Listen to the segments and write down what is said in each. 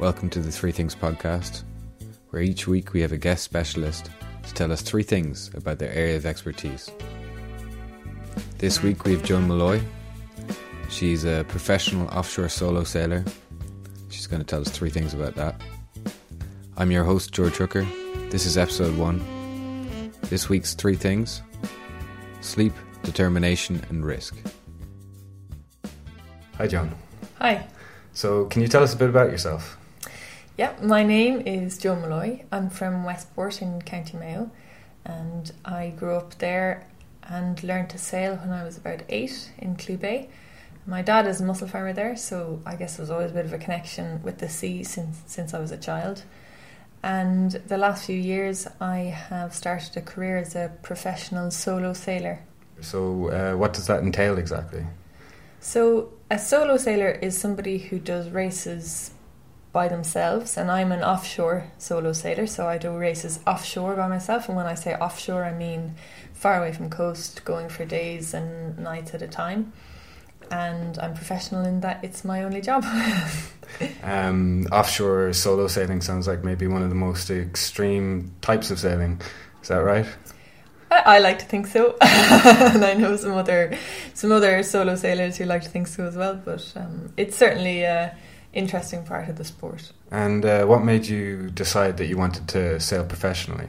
Welcome to the Three Things podcast, where each week we have a guest specialist to tell us three things about their area of expertise. This week we have Joan Mulloy. She's a professional offshore solo sailor. She's going to tell us three things about that. I'm your host, George Hooker. This is episode one. This week's three things sleep, determination, and risk. Hi, Joan. Hi. So, can you tell us a bit about yourself? Yeah, my name is Joe Mulloy. I'm from Westport in County Mayo, and I grew up there and learned to sail when I was about eight in Clew Bay. My dad is a mussel farmer there, so I guess there's always a bit of a connection with the sea since since I was a child. And the last few years, I have started a career as a professional solo sailor. So, uh, what does that entail exactly? So, a solo sailor is somebody who does races by themselves, and I'm an offshore solo sailor, so I do races offshore by myself. And when I say offshore, I mean far away from coast, going for days and nights at a time. And I'm professional in that it's my only job. um, offshore solo sailing sounds like maybe one of the most extreme types of sailing. Is that right? I, I like to think so, and I know some other some other solo sailors who like to think so as well. But um, it's certainly a interesting part of the sport. And uh, what made you decide that you wanted to sail professionally?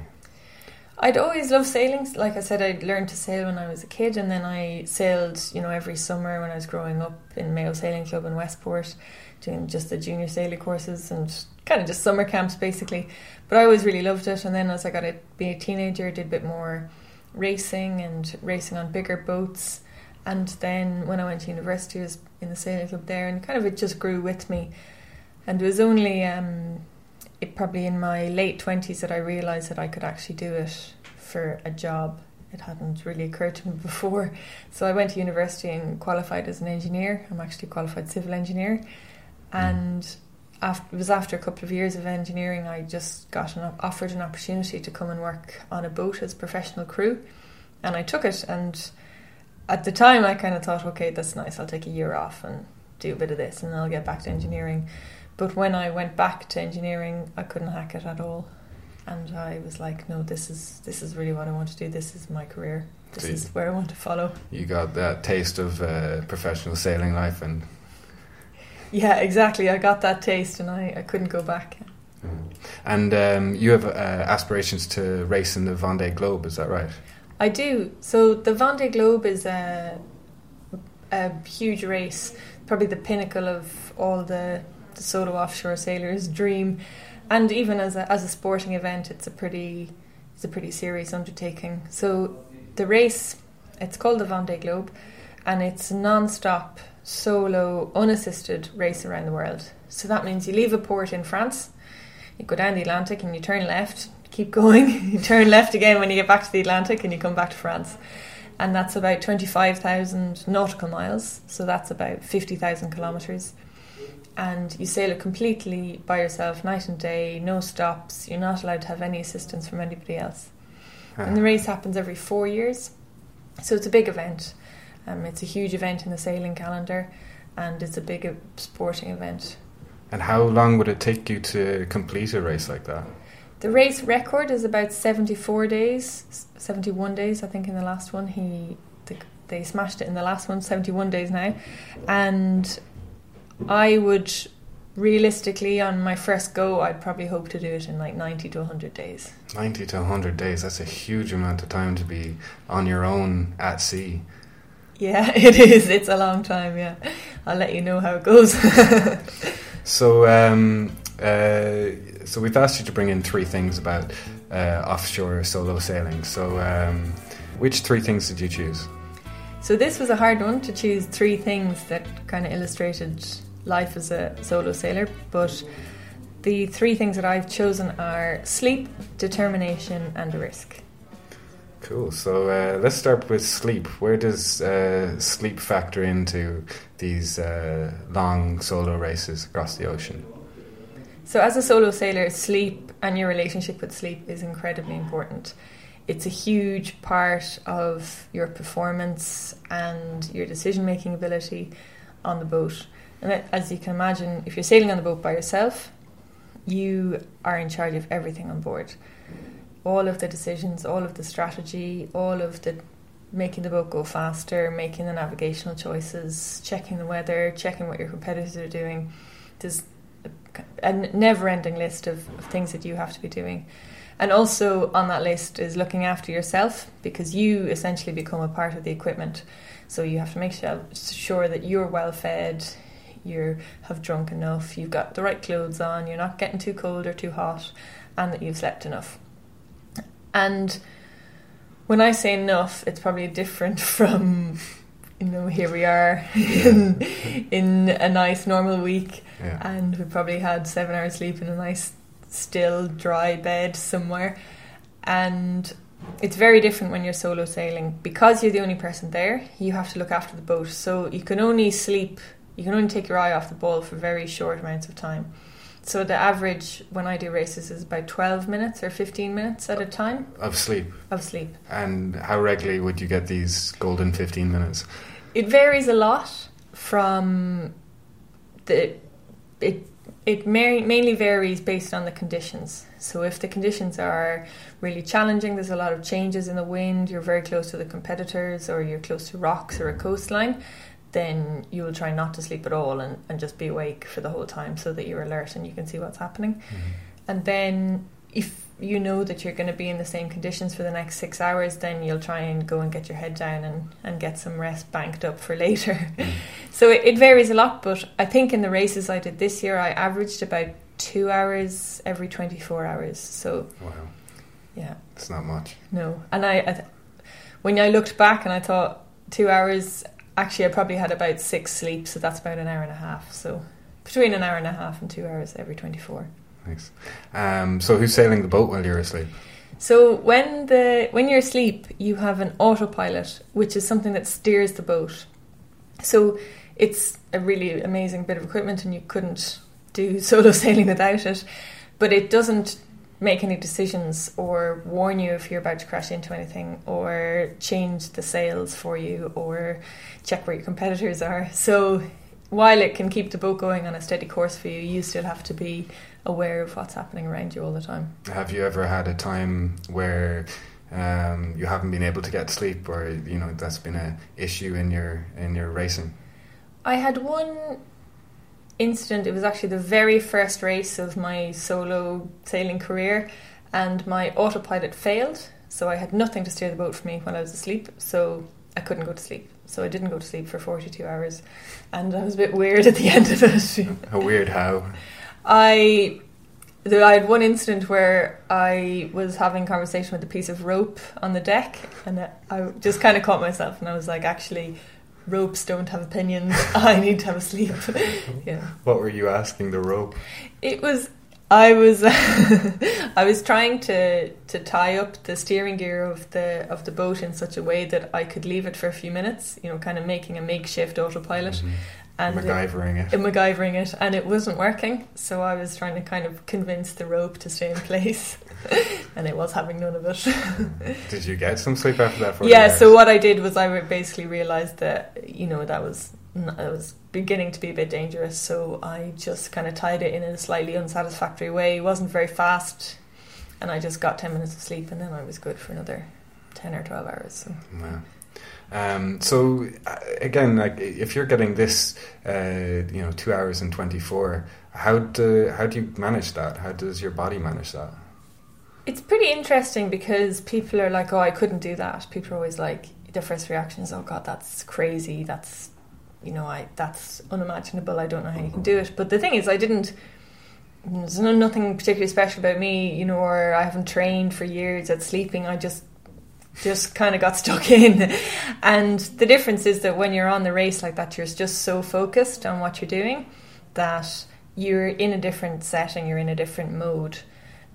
I'd always loved sailing. Like I said, I learned to sail when I was a kid, and then I sailed, you know, every summer when I was growing up in Mayo Sailing Club in Westport, doing just the junior sailing courses and kind of just summer camps basically. But I always really loved it. And then as I got to be a teenager, I did a bit more racing and racing on bigger boats. And then when I went to university, I was in the sailing club there, and kind of it just grew with me. And it was only um, it probably in my late twenties that I realised that I could actually do it for a job. It hadn't really occurred to me before. So I went to university and qualified as an engineer. I'm actually a qualified civil engineer, and after, it was after a couple of years of engineering, I just got an, offered an opportunity to come and work on a boat as professional crew, and I took it. And at the time, I kind of thought, okay, that's nice. I'll take a year off and do a bit of this, and then I'll get back to engineering. But when I went back to engineering, I couldn't hack it at all, and I was like, no, this is this is really what I want to do. This is my career. This So you- is where I want to follow. You got that taste of uh, professional sailing life, and Yeah, exactly. I got that taste, and I, I couldn't go back. and um, you have uh, aspirations to race in the Vendée Globe. Is that right? I do. So the Vendée Globe is a a huge race, probably the pinnacle of all the, the solo offshore sailors' dream, and even as a as a sporting event, it's a pretty it's a pretty serious undertaking. So the race, it's called the Vendée Globe, and it's non-stop solo unassisted race around the world. So that means you leave a port in France, you go down the Atlantic and you turn left, keep going, you turn left again when you get back to the Atlantic and you come back to France. And that's about 25,000 nautical miles, so that's about 50,000 kilometres. And you sail it completely by yourself, night and day, no stops. You're not allowed to have any assistance from anybody else. And the race happens every four years, so it's a big event. Um, it's a huge event in the sailing calendar, and it's a big uh, sporting event. And how long would it take you to complete a race like that? The race record is about 74 days, 71 days, I think, in the last one. He they, they smashed it in the last one, 71 days now. And I would realistically, on my first go, I'd probably hope to do it in like 90 to 100 days. 90 to 100 days, that's a huge amount of time to be on your own at sea. Yeah, it is. It's a long time, yeah. I'll let you know how it goes. So, um, uh, so we've asked you to bring in three things about uh, offshore solo sailing. So, um, which three things did you choose? So this was a hard one to choose three things that kind of illustrated life as a solo sailor, but the three things that I've chosen are sleep, determination, and risk. Cool. So uh, let's start with sleep. Where does uh, sleep factor into these uh, long solo races across the ocean? So as a solo sailor, sleep and your relationship with sleep is incredibly important. It's a huge part of your performance and your decision making ability on the boat. And as you can imagine, if you're sailing on the boat by yourself, you are in charge of everything on board. All of the decisions, all of the strategy, all of the making the boat go faster, making the navigational choices, checking the weather, checking what your competitors are doing. There's a never ending list of, of things that you have to be doing. And also on that list is looking after yourself because you essentially become a part of the equipment. So you have to make sure that you're well fed, you have drunk enough, you've got the right clothes on, you're not getting too cold or too hot, and that you've slept enough. And when I say enough, it's probably different from, you know, here we are in, in a nice normal week, Yeah. and we probably had seven hours sleep in a nice, still, dry bed somewhere. And it's very different when you're solo sailing because you're the only person there. You have to look after the boat, so you can only sleep. You can only take your eye off the ball for very short amounts of time. So the average when I do races is about 12 minutes or 15 minutes at a time Of sleep. of sleep. And how regularly would you get these golden 15 minutes? It varies a lot from the it it ma- mainly varies based on the conditions. So if the conditions are really challenging, there's a lot of changes in the wind, you're very close to the competitors, or you're close to rocks or a coastline, then you will try not to sleep at all and, and just be awake for the whole time so that you're alert and you can see what's happening. Mm-hmm. And then if you know that you're going to be in the same conditions for the next six hours, then you'll try and go and get your head down and, and get some rest banked up for later. Mm. so it, it varies a lot, but I think in the races I did this year, I averaged about two hours every 24 hours. So, Wow, yeah, it's not much. no. And I, I th- when I looked back and I thought two hours, actually, I probably had about six sleeps, so that's about an hour and a half. So between an hour and a half and two hours every 24. Thanks. Um, so who's sailing the boat while you're asleep? So when the when you're asleep, you have an autopilot, which is something that steers the boat. So it's a really amazing bit of equipment, and you couldn't do solo sailing without it. But it doesn't make any decisions or warn you if you're about to crash into anything, or change the sails for you, or check where your competitors are. So while it can keep the boat going on a steady course for you, you still have to be aware of what's happening around you all the time. Have you ever had a time where um, you haven't been able to get sleep, or you know that's been a issue in your in your racing? I had one incident. It was actually the very first race of my solo sailing career, and my autopilot failed. So I had nothing to steer the boat for me when I was asleep. So I couldn't go to sleep. So I didn't go to sleep for 42 hours, and I was a bit weird at the end of it. A weird how. I there, I had one incident where I was having a conversation with a piece of rope on the deck, and I- I just kind of caught myself, and I was like, actually, ropes don't have opinions. I need to have a sleep. yeah, What were you asking the rope? it was. I was I was trying to to tie up the steering gear of the of the boat in such a way that I could leave it for a few minutes, you know, kind of making a makeshift autopilot. Mm-hmm. And MacGyvering it. in MacGyvering it, and it wasn't working. So I was trying to kind of convince the rope to stay in place, and it was having none of it. Did you get some sleep after that? yeah. So what I did was I basically realized that you know that was it was beginning to be a bit dangerous. So I just kind of tied it in a slightly unsatisfactory way. It wasn't very fast, and I just got ten minutes of sleep, and then I was good for another ten or twelve hours. So. Wow. Um, so uh, again, like if you're getting this, uh, you know, two hours and twenty four, how do how do you manage that? How does your body manage that? It's pretty interesting because people are like, "Oh, I couldn't do that." People are always like, their first reaction is, "Oh God, that's crazy. That's, you know, I that's unimaginable. I don't know how you can do it." But the thing is, I didn't. There's nothing particularly special about me, you know, or I haven't trained for years at sleeping. I just just kind of got stuck in. And the difference is that when you're on the race like that, you're just so focused on what you're doing that you're in a different setting, you're in a different mode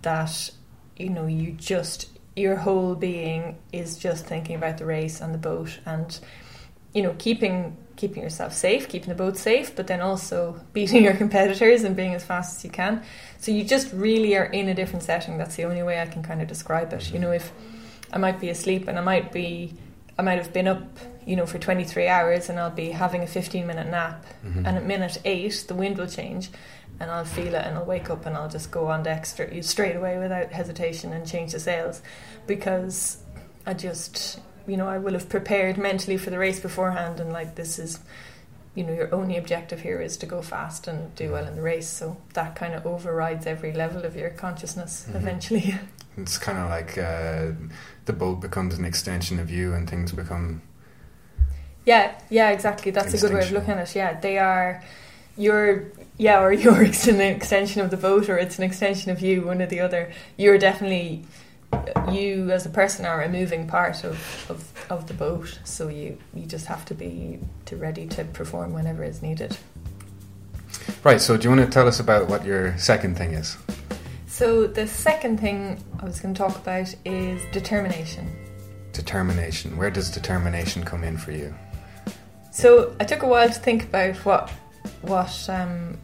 that you know you just your whole being is just thinking about the race and the boat and you know keeping keeping yourself safe keeping the boat safe but then also beating your competitors and being as fast as you can. So you just really are in a different setting. That's the only way i can kind of describe it. You know if i might be asleep and i might be i might have been up you know for 23 hours and i'll be having a 15 minute nap. Mhm. and at minute 8 the wind will change and I'll feel it and I'll wake up and I'll just go on deck straight, straight away without hesitation and change the sails. Because I just you know I will have prepared mentally for the race beforehand and like this is you know your only objective here is to go fast and do well in the race. So that kind of overrides every level of your consciousness Mhm. eventually. It's kind of like uh, the boat becomes an extension of you, and things become. Yeah, yeah, exactly. That's a good way of looking at it. Yeah, they are your yeah, or you're an extension of the boat, or it's an extension of you, one or the other. You're definitely you as a person are a moving part of, of, of the boat. So you you just have to be to ready to perform whenever is needed. Right. So, do you want to tell us about what your second thing is? So the second thing I was going to talk about is determination. Determination. Where does determination come in for you? So I took a while to think about what what um,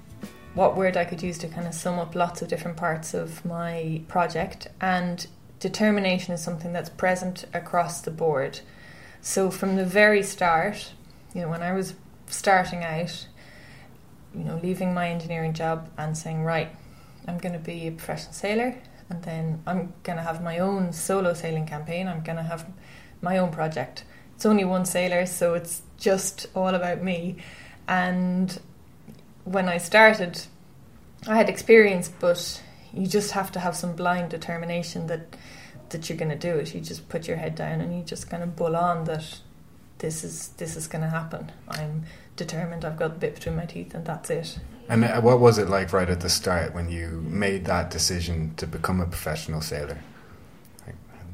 what word I could use to kind of sum up lots of different parts of my project, and determination is something that's present across the board. So from the very start, you know, when I was starting out, you know, leaving my engineering job and saying, right, I'm going to be a professional sailor, and then I'm going to have my own solo sailing campaign. I'm going to have my own project. It's only one sailor, so it's just all about me. And when I started, I had experience, but you just have to have some blind determination that that you're going to do it. You just put your head down and you just kind of bull on that this is this is going to happen. I'm determined. I've got the bit between my teeth, and that's it. And uh, what was it like right at the start when you made that decision to become a professional sailor?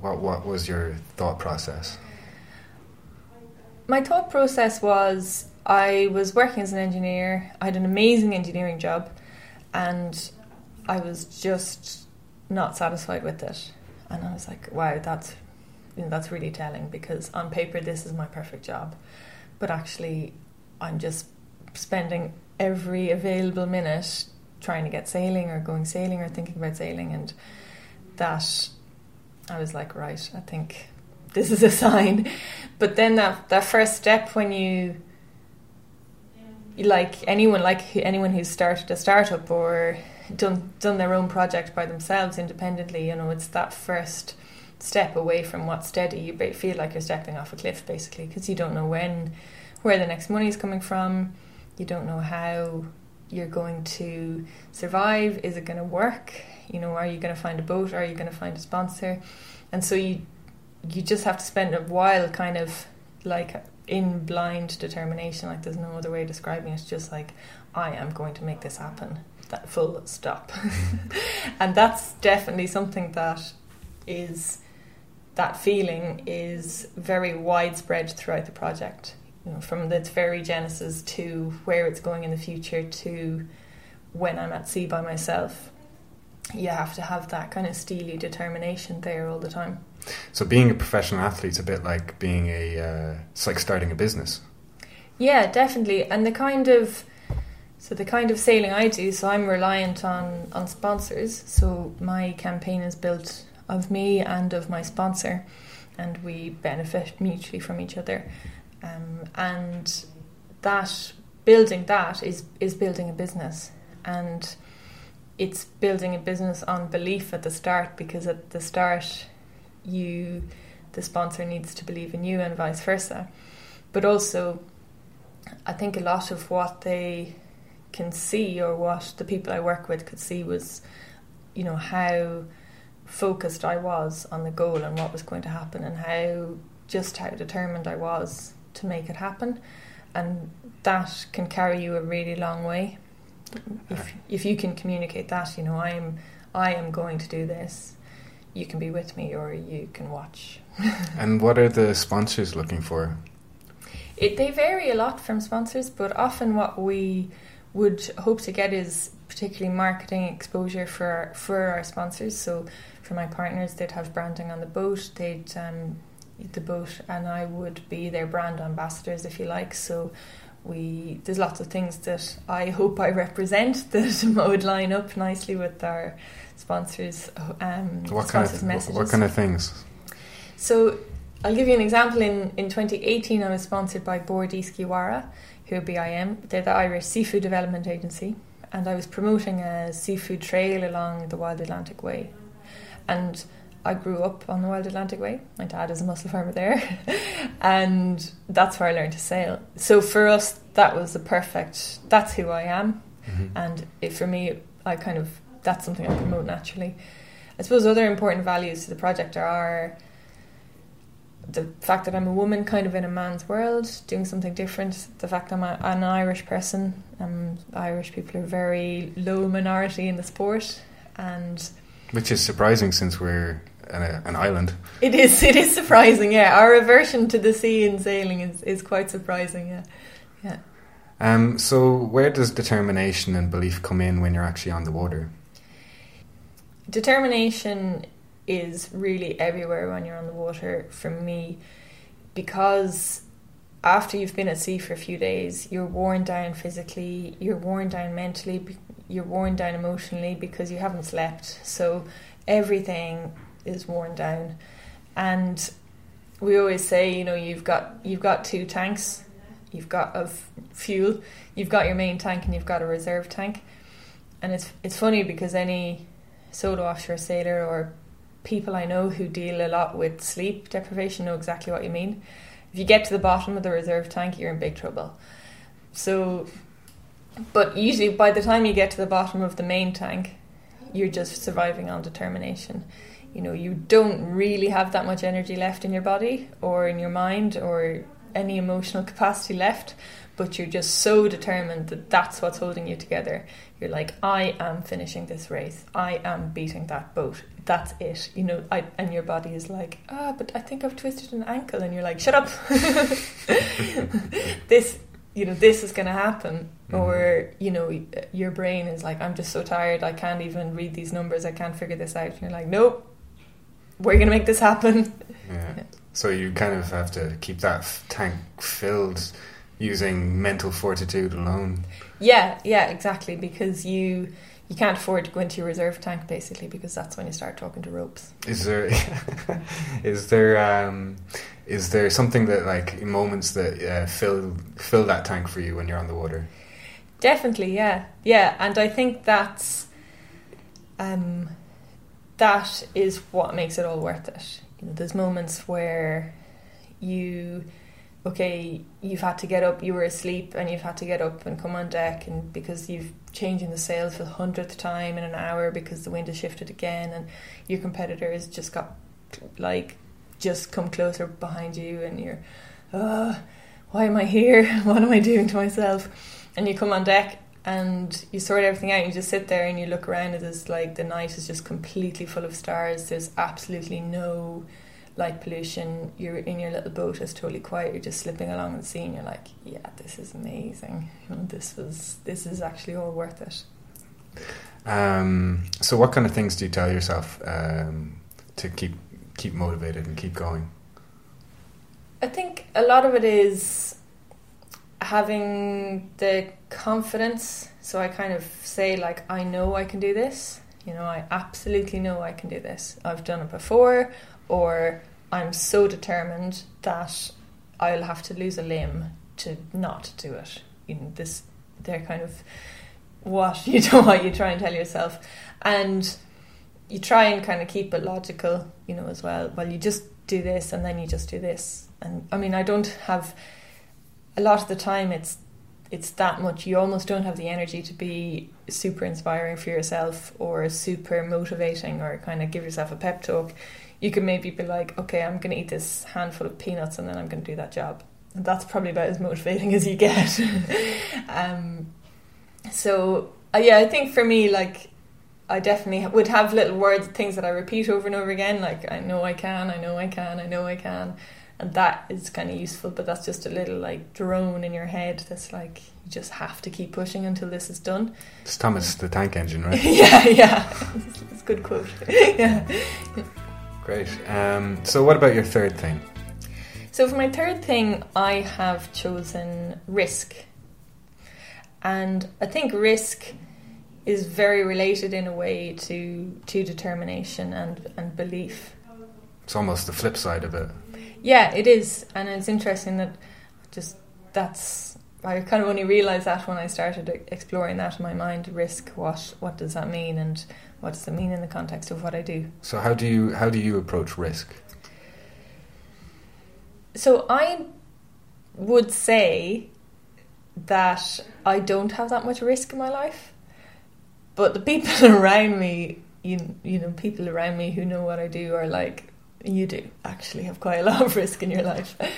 What what was your thought process? My thought process was I was working as an engineer. I had an amazing engineering job, and I was just not satisfied with it. And I was like, "Wow, that's you know, that's really telling because on paper this is my perfect job, but actually I'm just spending every available minute trying to get sailing or going sailing or thinking about sailing, and that I was like, right, I think this is a sign. But then that that first step when you like anyone like anyone who's started a startup or done done their own project by themselves independently, you know, it's that first step away from what's steady. You feel like you're stepping off a cliff basically because you don't know when where the next money is coming from. You don't know how you're going to survive. Is it going to work? You know, are you going to find a boat? Are you going to find a sponsor? And so you you just have to spend a while kind of like in blind determination like there's no other way of describing it it's just like i am going to make this happen that full stop and that's definitely something that is that feeling is very widespread throughout the project you know, from its very genesis to where it's going in the future to when i'm at sea by myself you have to have that kind of steely determination there all the time So, being a professional athlete's a bit like being a. Uh, it's like starting a business. Yeah, definitely. And the kind of so the kind of sailing I do, so I'm reliant on on sponsors. So my campaign is built of me and of my sponsor, and we benefit mutually from each other. Um, and that building that is is building a business, and it's building a business on belief at the start because at the start you the sponsor needs to believe in you and vice versa but also I think a lot of what they can see or what the people I work with could see was, you know, how focused I was on the goal and what was going to happen and how just how determined I was to make it happen. And that can carry you a really long way. If uh-huh. if you can communicate that, you know, I am I am going to do this. You can be with me or you can watch. And what are the sponsors looking for? It, they vary a lot from sponsors, but often what we would hope to get is particularly marketing exposure for for our sponsors. So for my partners, they'd have branding on the boat. They'd um, the boat, and I would be their brand ambassadors, if you like. So we there's lots of things that I hope I represent that would line up nicely with our sponsors. Um, What kind of messages. what kind of things? So I'll give you an example. In, in 2018, I was sponsored by Bord Iascaigh Mhara, who BIM. They're the Irish Seafood Development Agency. and I was promoting a seafood trail along the Wild Atlantic Way. And I grew up on the Wild Atlantic Way. My dad is a mussel farmer there, and that's where I learned to sail. So for us, that was the perfect. That's who I am, Mm-hmm. and it, for me, I kind of that's something I promote naturally. I suppose other important values to the project are the fact that I'm a woman, kind of in a man's world, doing something different. The fact I'm a, an Irish person. Um, Irish people are very low minority in the sport, and Which is surprising since we're an, an island. It is. It is surprising. Yeah, our aversion to the sea in sailing is, is quite surprising. Yeah, yeah. Um, so, where does determination and belief come in when you're actually on the water? Determination is really everywhere when you're on the water. For me, because after you've been at sea for a few days, you're worn down physically, you're worn down mentally, you're worn down emotionally because you haven't slept. So everything is worn down, and we always say, you know, you've got you've got two tanks, you've got of fuel, you've got your main tank, and you've got a reserve tank. And it's it's funny because any solo offshore sailor or people I know who deal a lot with sleep deprivation know exactly what you mean. If you get to the bottom of the reserve tank, you're in big trouble. So, but usually by the time you get to the bottom of the main tank, you're just surviving on determination. You know, you don't really have that much energy left in your body or in your mind or any emotional capacity left, but you're just so determined that that's what's holding you together. You're like, I am finishing this race. I am beating that boat. That's it. You know, I, and your body is like, ah, but I think I've twisted an ankle, and you're like, shut up. this, you know, this is going to happen. Mhm. Or you know, your brain is like, I'm just so tired. I can't even read these numbers. I can't figure this out. And you're like, nope. We're going to make this happen. Yeah. Yeah. So you kind of have to keep that f- tank filled using mental fortitude alone. Yeah, yeah, exactly. Because you you can't afford to go into your reserve tank basically because that's when you start talking to ropes. Is there is there um, is there something that like moments that uh, fill fill that tank for you when you're on the water? Definitely, yeah, yeah, and I think that's um, that is what makes it all worth it. You know, there's moments where you, okay, you've had to get up, you were asleep, and you've had to get up and come on deck, and because you've changing the sails for the hundredth time in an hour because the wind has shifted again, and your competitor has just got like just come closer behind you, and you're, uh, why am I here? What am I doing to myself? and you come on deck and you sort everything out. You just sit there and you look around. and It's like the night is just completely full of stars. There's absolutely no light pollution. You're in your little boat. It's totally quiet. You're just slipping along the sea, and you're like, "Yeah, this is amazing. You know, this was this is actually all worth it." Um, so, what kind of things do you tell yourself um, to keep keep motivated and keep going? I think a lot of it is having the confidence. So I kind of say like, I know I can do this. You know, I absolutely know I can do this. I've done it before, or I'm so determined that I'll have to lose a limb to not do it. You know, this they're kind of what you know what you try and tell yourself, and you try and kind of keep it logical. You know, as well. Well, you just do this, and then you just do this. And I mean, I don't have a lot of the time. It's it's that much. You almost don't have the energy to be super inspiring for yourself or super motivating or kind of give yourself a pep talk. You can maybe be like, okay, I'm going to eat this handful of peanuts and then I'm going to do that job. And that's probably about as motivating as you get. um, so, uh, yeah, I think for me, like, I definitely would have little words, things that I repeat over and over again, like, I know I can, I know I can, I know I can and that is kind of useful but that's just a little like drone in your head that's like you just have to keep pushing until this is done It's Thomas the Tank Engine, right? yeah yeah it's a good quote yeah Great. Um, so, what about your third thing? so for my third thing i have chosen risk and i think risk is very related in a way to to determination and and belief It's almost the flip side of it. Yeah, it is, and it's interesting that just that's I kind of only realised that when I started exploring that in my mind. Risk. What what does that mean, and what does it mean in the context of what I do? So how do you how do you approach risk? So I would say that I don't have that much risk in my life, but the people around me, you you know, people around me who know what I do are like, you do actually have quite a lot of risk in your life.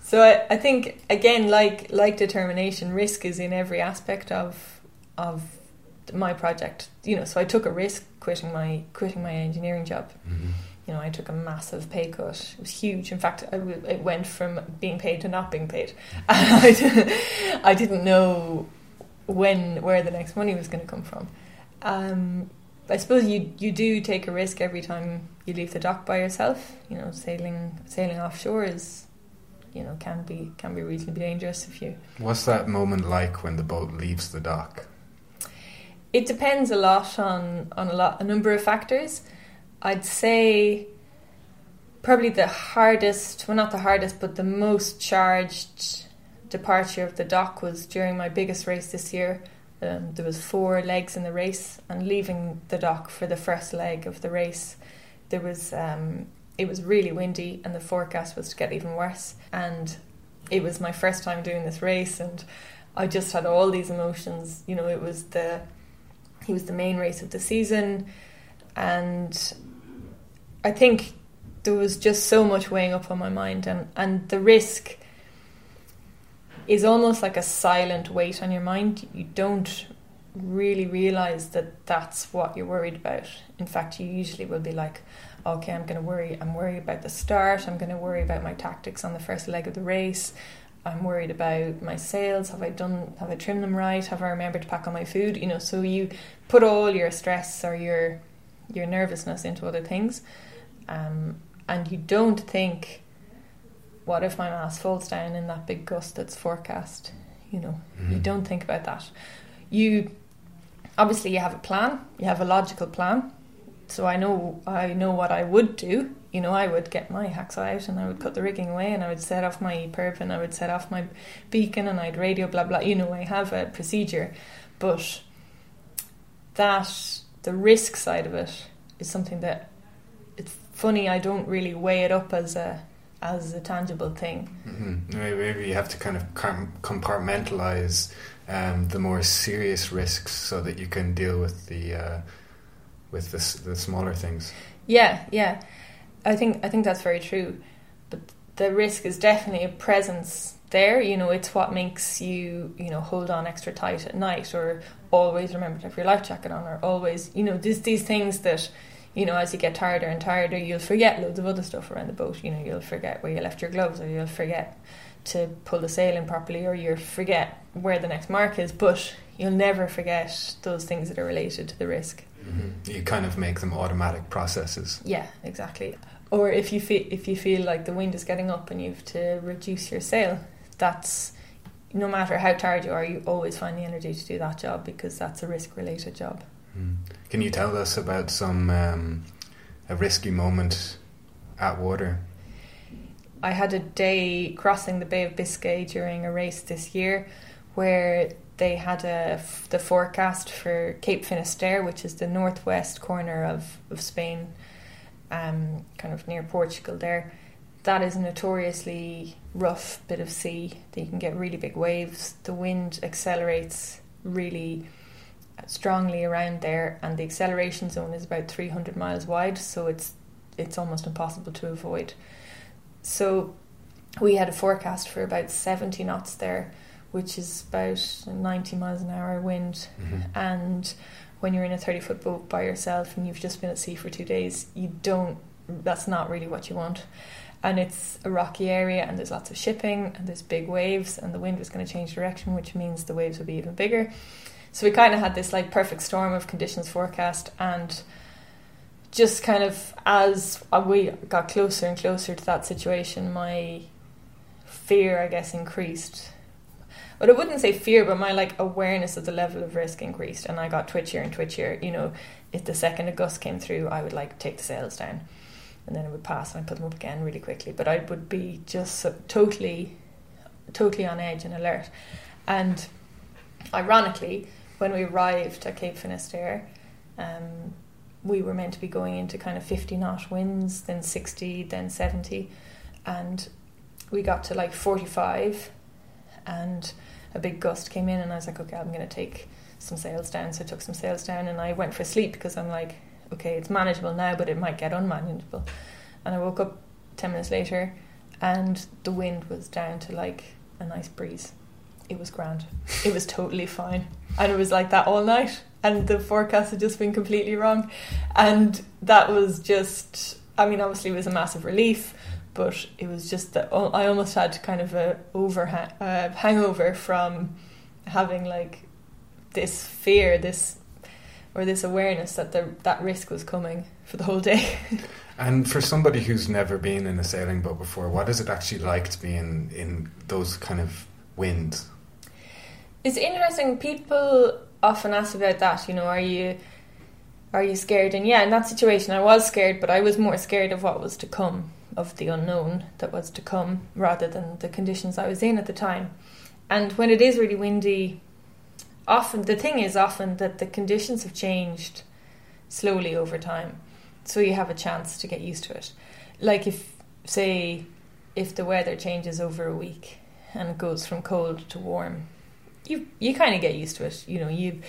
So I, I think again, like like determination, risk is in every aspect of of my project. You know, so I took a risk quitting my quitting my engineering job. Mm-hmm. You know, I took a massive pay cut. It was huge. In fact, I w- it went from being paid to not being paid. I, didn't, know when where the next money was going to come from. Um, I suppose you you do take a risk every time you leave the dock by yourself. You know, sailing sailing offshore is you know can be can be reasonably dangerous if you. What's that moment like when the boat leaves the dock? It depends a lot on on a lot a number of factors. I'd say probably the hardest, well not the hardest, but the most charged departure of the dock was during my biggest race this year um, there was four legs in the race, and leaving the dock for the first leg of the race, there was um, it was really windy, and the forecast was to get even worse. And it was my first time doing this race, and I just had all these emotions. You know, it was the he was the main race of the season, and I think there was just so much weighing up on my mind, and and the risk is almost like a silent weight on your mind. You don't really realize that that's what you're worried about. In fact, you usually will be like, okay, I'm going to worry. I'm worried about the start. I'm going to worry about my tactics on the first leg of the race. I'm worried about my sails. Have I done? Have I trimmed them right? Have I remembered to pack all my food? You know, so you put all your stress or your your nervousness into other things, um, and you don't think what if my mast falls down in that big gust that's forecast? You know, mm-hmm. you don't think about that. You obviously you have a plan, you have a logical plan. So I know I know what I would do. You know, I would get my hacksaw out and I would cut the rigging away and I would set off my EPIRB and I would set off my beacon and I'd radio blah blah. You know, I have a procedure, but that the risk side of it is something that it's funny. I don't really weigh it up as a as a tangible thing. Mm-hmm. Maybe you have to kind of compartmentalize um, the more serious risks so that you can deal with the uh, with the, the smaller things. Yeah, yeah, I think I think that's very true. But the risk is definitely a presence there. You know, it's what makes you you know hold on extra tight at night, or always remember to have your life jacket on, or always you know these these things that you know, as you get tireder and tireder, you'll forget loads of other stuff around the boat. You know, you'll forget where you left your gloves, or you'll forget to pull the sail in properly, or you'll forget where the next mark is. But you'll never forget those things that are related to the risk. Mm-hmm. You kind of make them automatic processes. Yeah, exactly. Or if you feel if you feel like the wind is getting up and you have to reduce your sail, that's no matter how tired you are, you always find the energy to do that job because that's a risk related job. Mm. Can you tell us about some um, a risky moment at water? I had a day crossing the Bay of Biscay during a race this year where they had a, the forecast for Cape Finisterre, which is the northwest corner of, of Spain, um, kind of near Portugal there. That is a notoriously rough bit of sea. You can get really big waves. The wind accelerates really strongly around there, and the acceleration zone is about 300 miles wide, so it's it's almost impossible to avoid. So we had a forecast for about 70 knots there, which is about 90 miles an hour wind, mm-hmm. and when you're in a 30 foot boat by yourself and you've just been at sea for two days, you don't. That's not really what you want and it's a rocky area and there's lots of shipping and there's big waves and the wind was going to change direction which means the waves would be even bigger so we kind of had this like perfect storm of conditions forecast and just kind of as we got closer and closer to that situation, my fear, I guess, increased. But I wouldn't say fear, but my like awareness of the level of risk increased, and I got twitchier and twitchier. You know, if the second a gust came through, I would like take the sails down, and then it would pass, and I put them up again really quickly. But I would be just so, totally totally on edge and alert. And ironically, when we arrived at Cape Finisterre, um, we were meant to be going into kind of 50 knot winds, then 60, then 70. And we got to like 45 and a big gust came in and I was like, okay, I'm going to take some sails down. So I took some sails down and I went for sleep because I'm like, okay, it's manageable now, but it might get unmanageable. And I woke up 10 minutes later and the wind was down to like a nice breeze. It was grand. It was totally fine. And it was like that all night. And the forecast had just been completely wrong. And that was just, I mean, obviously, it was a massive relief, but it was just that I almost had kind of a overhang, uh, hangover from having like this fear, this or this awareness that the, that risk was coming for the whole day. and for somebody who's never been in a sailing boat before, what is it actually like to be in, in those kind of winds? It's interesting. People often ask about that. You know, are you are you scared? And yeah, in that situation, I was scared, but I was more scared of what was to come, of the unknown that was to come, rather than the conditions I was in at the time. And when it is really windy, often the thing is often that the conditions have changed slowly over time, so you have a chance to get used to it. Like if, say, if the weather changes over a week and it goes from cold to warm, you you kind of get used to it. You know, you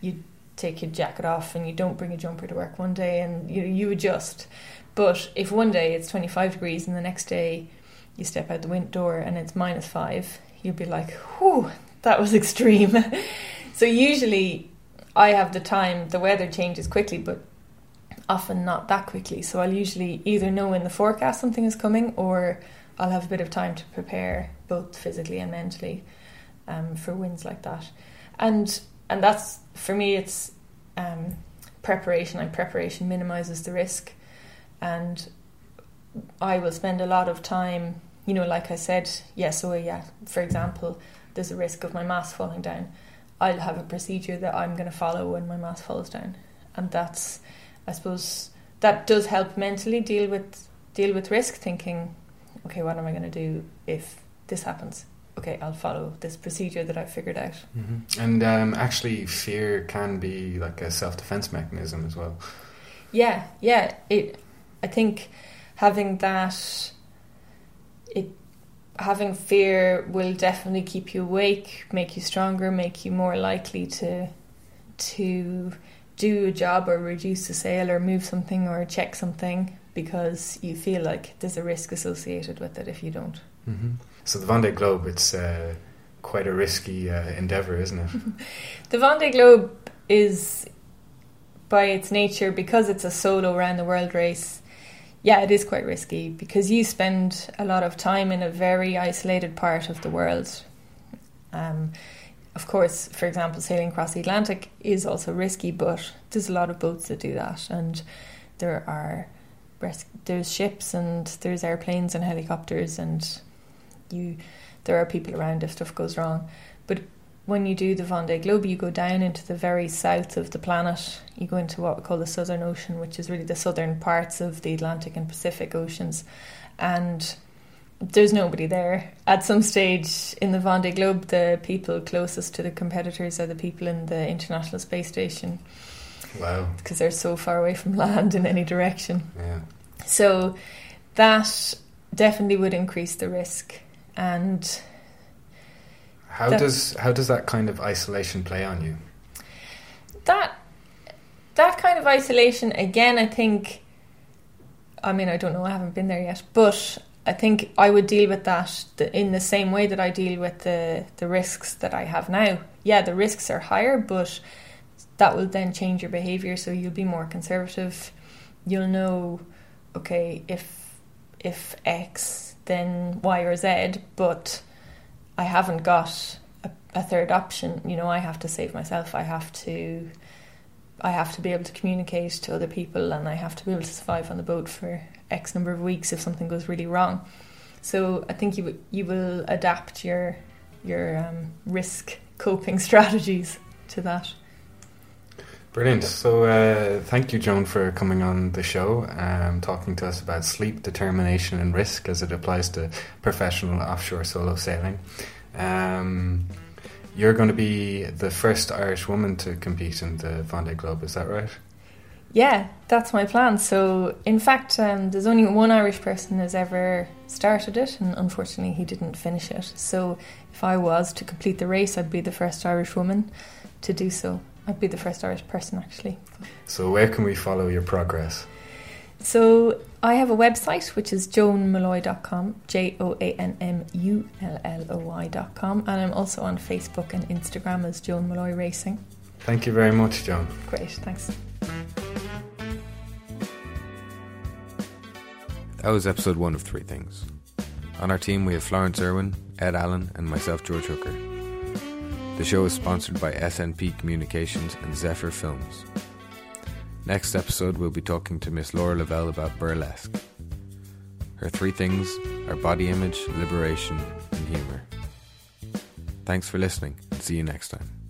you take your jacket off and you don't bring a jumper to work one day, and you you adjust. But if one day it's twenty five degrees and the next day you step out the wind door and it's minus five, you'll be like, "Whew, that was extreme." so usually, I have the time. The weather changes quickly, but often not that quickly. So I'll usually either know in the forecast something is coming, or I'll have a bit of time to prepare, both physically and mentally um, for winds like that. And and that's for me, it's um, preparation, and preparation minimizes the risk. And I will spend a lot of time, you know, like I said, yeah. So yeah, for example, there's a risk of my mast falling down. I'll have a procedure that I'm going to follow when my mast falls down, and that's, I suppose, that does help mentally deal with deal with risk. Thinking, okay, what am I going to do if this happens? okay, I'll follow this procedure that I've figured out. Mm-hmm. And um, actually, fear can be like a self defense mechanism as well. Yeah, yeah. It, I think having that, it, having fear will definitely keep you awake, make you stronger, make you more likely to, to do a job or reduce a sale or move something or check something because you feel like there's a risk associated with it if you don't. Mm-hmm. So the Vendée Globe, it's uh, quite a risky uh, endeavour, isn't it? the Vendée Globe is, by its nature, because it's a solo round the world race. Yeah, it is quite risky because you spend a lot of time in a very isolated part of the world. Um, of course, for example, sailing across the Atlantic is also risky, but there's a lot of boats that do that, and there are there's ships and there's airplanes and helicopters and you there are people around if stuff goes wrong. But when you do the Vendée Globe, you go down into the very south of the planet. You go into what we call the Southern Ocean, which is really the southern parts of the Atlantic and Pacific Oceans, and there's nobody there. At some stage in the Vendée Globe, the people closest to the competitors are the people in the International Space Station. Wow. Because they're so far away from land in any direction. Yeah. So that definitely would increase the risk and how does how does that kind of isolation play on you? That that kind of isolation again, I think. I mean, I don't know. I haven't been there yet, but I think I would deal with that in the same way that I deal with the the risks that I have now. Yeah, the risks are higher, but that will then change your behavior. So you'll be more conservative. You'll know, okay, if if X then Y or Z, but I haven't got a, a, third option. You know, I have to save myself. I have to, I have to be able to communicate to other people, and I have to be able to survive on the boat for X number of weeks if something goes really wrong. So I think you you will adapt your your um, risk coping strategies to that. Brilliant. So, uh, thank you, Joan, for coming on the show, um, talking to us about sleep, determination, and risk as it applies to professional offshore solo sailing. Um, you're going to be the first Irish woman to compete in the Vendée Globe, is that right? Yeah, that's my plan. So, in fact, um, there's only one Irish person has ever started it, and unfortunately, he didn't finish it. So, if I was to complete the race, I'd be the first Irish woman to do so. I'd be the first Irish person, actually. So, where can we follow your progress? So, I have a website which is joanmulloy.com, J O A N M U L L O Y.com, and I'm also on Facebook and Instagram as Joan Mulloy Racing. Thank you very much, Joan. Great, thanks. That was episode one of Three Things. On our team, we have Florence Irwin, Ed Allen, and myself, George Hooker. The show is sponsored by SNP Communications and Zephyr Films. Next episode, we'll be talking to Miss Laura Lavelle about burlesque. Her three things are body image, liberation, and humour. Thanks for listening, and see you next time.